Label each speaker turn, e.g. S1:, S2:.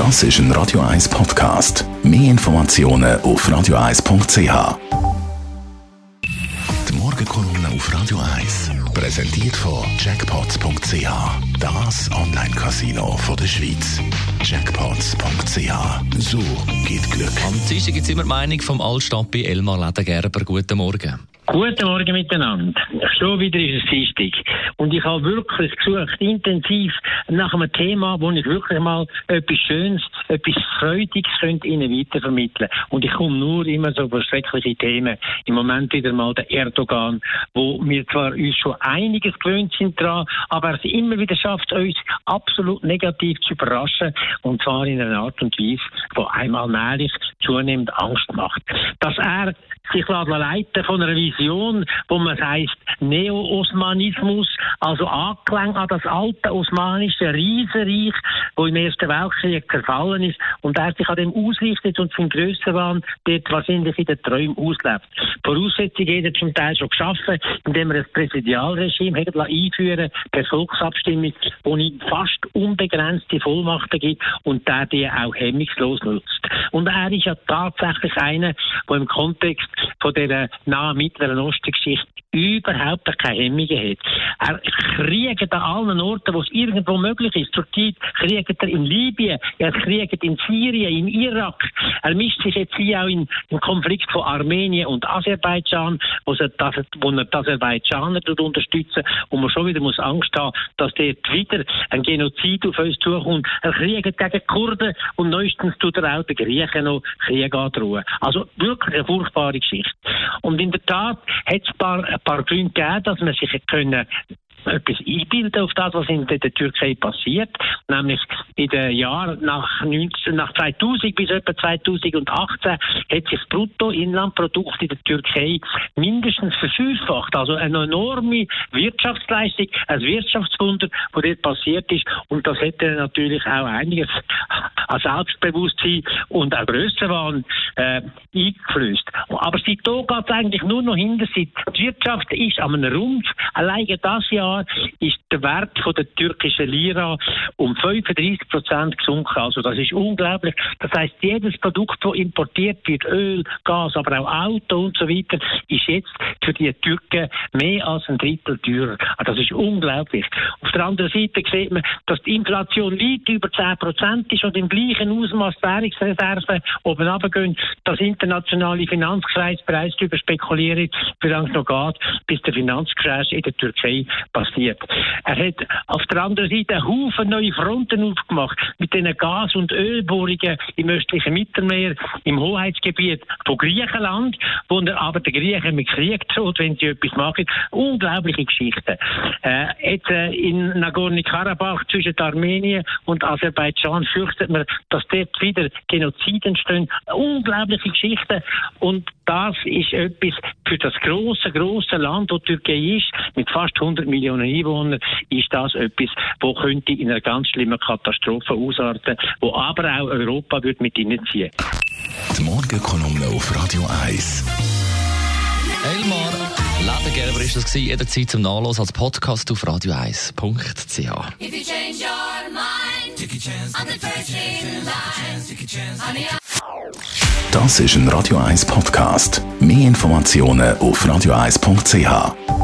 S1: Das ist ein Radio 1 Podcast. Mehr Informationen auf radio1.ch. Die Morgenkolumne auf Radio 1 präsentiert von Jackpots.ch. Das Online-Casino der Schweiz. Jackpots.ch. So geht Glück.
S2: Am Dienstag gibt es immer die Meinung vom Altstadt Elmar Ledergerber. Guten Morgen.
S3: Guten Morgen miteinander. Schon wieder ist es Dienstag. Und ich habe wirklich gesucht, intensiv nach einem Thema, wo ich wirklich mal etwas Schönes, etwas Freudiges könnte Ihnen weitervermitteln Und ich komme nur immer so über schreckliche Themen. Im Moment wieder mal der Erdogan, wo wir zwar uns schon einiges gewöhnt sind dran, aber es immer wieder schafft, uns absolut negativ zu überraschen. Und zwar in einer Art und Weise, die einmal nährlich zunehmend Angst macht. Dass er sich leiten von einer Vision, wo man heißt Neo-Osmanismus, also angelenkt an das alte osmanische Riesenreich, wo im Ersten Weltkrieg zerfallen ist und er sich an dem ausrichtet und sein Grössenwahn dort wahrscheinlich in den Träumen auslebt. Voraussetzungen hat er zum Teil schon geschaffen, indem er ein Präsidialregime hat einführen per Volksabstimmung, ihm fast unbegrenzte Vollmachten gibt und der die auch hemmungslos nutzt. Und er ist ja tatsächlich einer, der im Kontext von der nahen Mittleren Osten-Geschichte überhaupt keine Hemmungen hat. Er kriegt an allen Orten, wo es irgendwo möglich ist. Zurzeit kriegt er in Libyen, er kriegt in Syrien, in Irak. Er mischt sich jetzt hier auch in den Konflikt von Armenien und Aserbaidschan, wo, er, das, wo er die Aserbaidschaner unterstützen und man schon wieder muss Angst haben, dass dort wieder ein Genozid auf uns zukommt. Er kriegt gegen Kurden und neuestens tut er auch den Griechen noch Krieg androhen. Also wirklich eine furchtbare Geschichte. Und in der Tat hat es ein paar, paar Gründe gegeben, dass sich können etwas einbilden auf das, was in der Türkei passiert. Nämlich in den Jahren nach, 19, nach 2000 bis etwa 2018 hat sich das Bruttoinlandprodukt in der Türkei mindestens verfünffacht. Also eine enorme Wirtschaftsleistung, ein Wirtschaftswunder, das dort passiert ist. Und das hätte natürlich auch einiges an Selbstbewusstsein und auch Grössenwahn äh, eingeflößt. Aber seitdem geht es eigentlich nur noch hinter sich. Die Wirtschaft ist an einem Rumpf. Alleine das Jahr Jahr ist der Wert von der türkischen Lira um 35 Prozent gesunken. Also das ist unglaublich. Das heißt, jedes Produkt, das importiert wird, Öl, Gas, aber auch Auto und so weiter, ist jetzt für die Türken mehr als ein Drittel teurer. Also das ist unglaublich. Auf der anderen Seite sieht man, dass die Inflation weit über 10 Prozent ist und im gleichen Ausmaß Währungsreserven oben runtergehen. Das internationale Finanzkreis bereits darüber spekuliert, wie lange es noch geht, bis der Finanzcrash in der Türkei passiert. Er hat auf der anderen Seite Haufen neue Fronten aufgemacht mit den Gas- und Ölbohrungen im östlichen Mittelmeer, im Hoheitsgebiet von Griechenland, wo er aber den Griechen mit Krieg droht, wenn sie etwas machen. Unglaubliche Geschichten. Äh, jetzt äh, in Nagorno-Karabach zwischen Armenien und Aserbaidschan fürchtet man, dass dort wieder Genozid entstehen. Unglaubliche Geschichten. Und das ist etwas für das große, große Land, das Türkei ist, mit fast 100 Millionen Einwohnern, ist das etwas, wo könnte in einer ganz schlimmen Katastrophe ausarten, wo aber auch Europa wird mit hineinziehen.
S1: Die Morgenkolumne auf Radio 1.
S2: Elmar Ledergerber ist das jederzeit zum Nachlesen als Podcast auf radio1.ch.
S1: Das ist ein Radio 1 Podcast. Mehr Informationen auf radio1.ch.